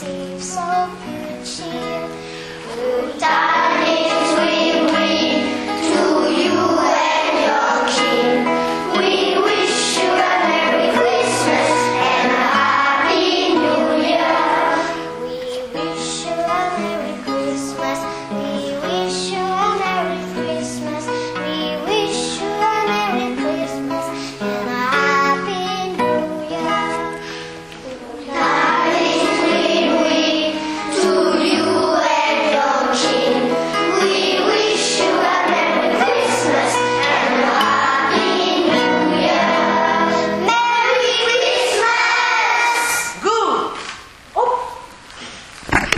So of her cheer. Who died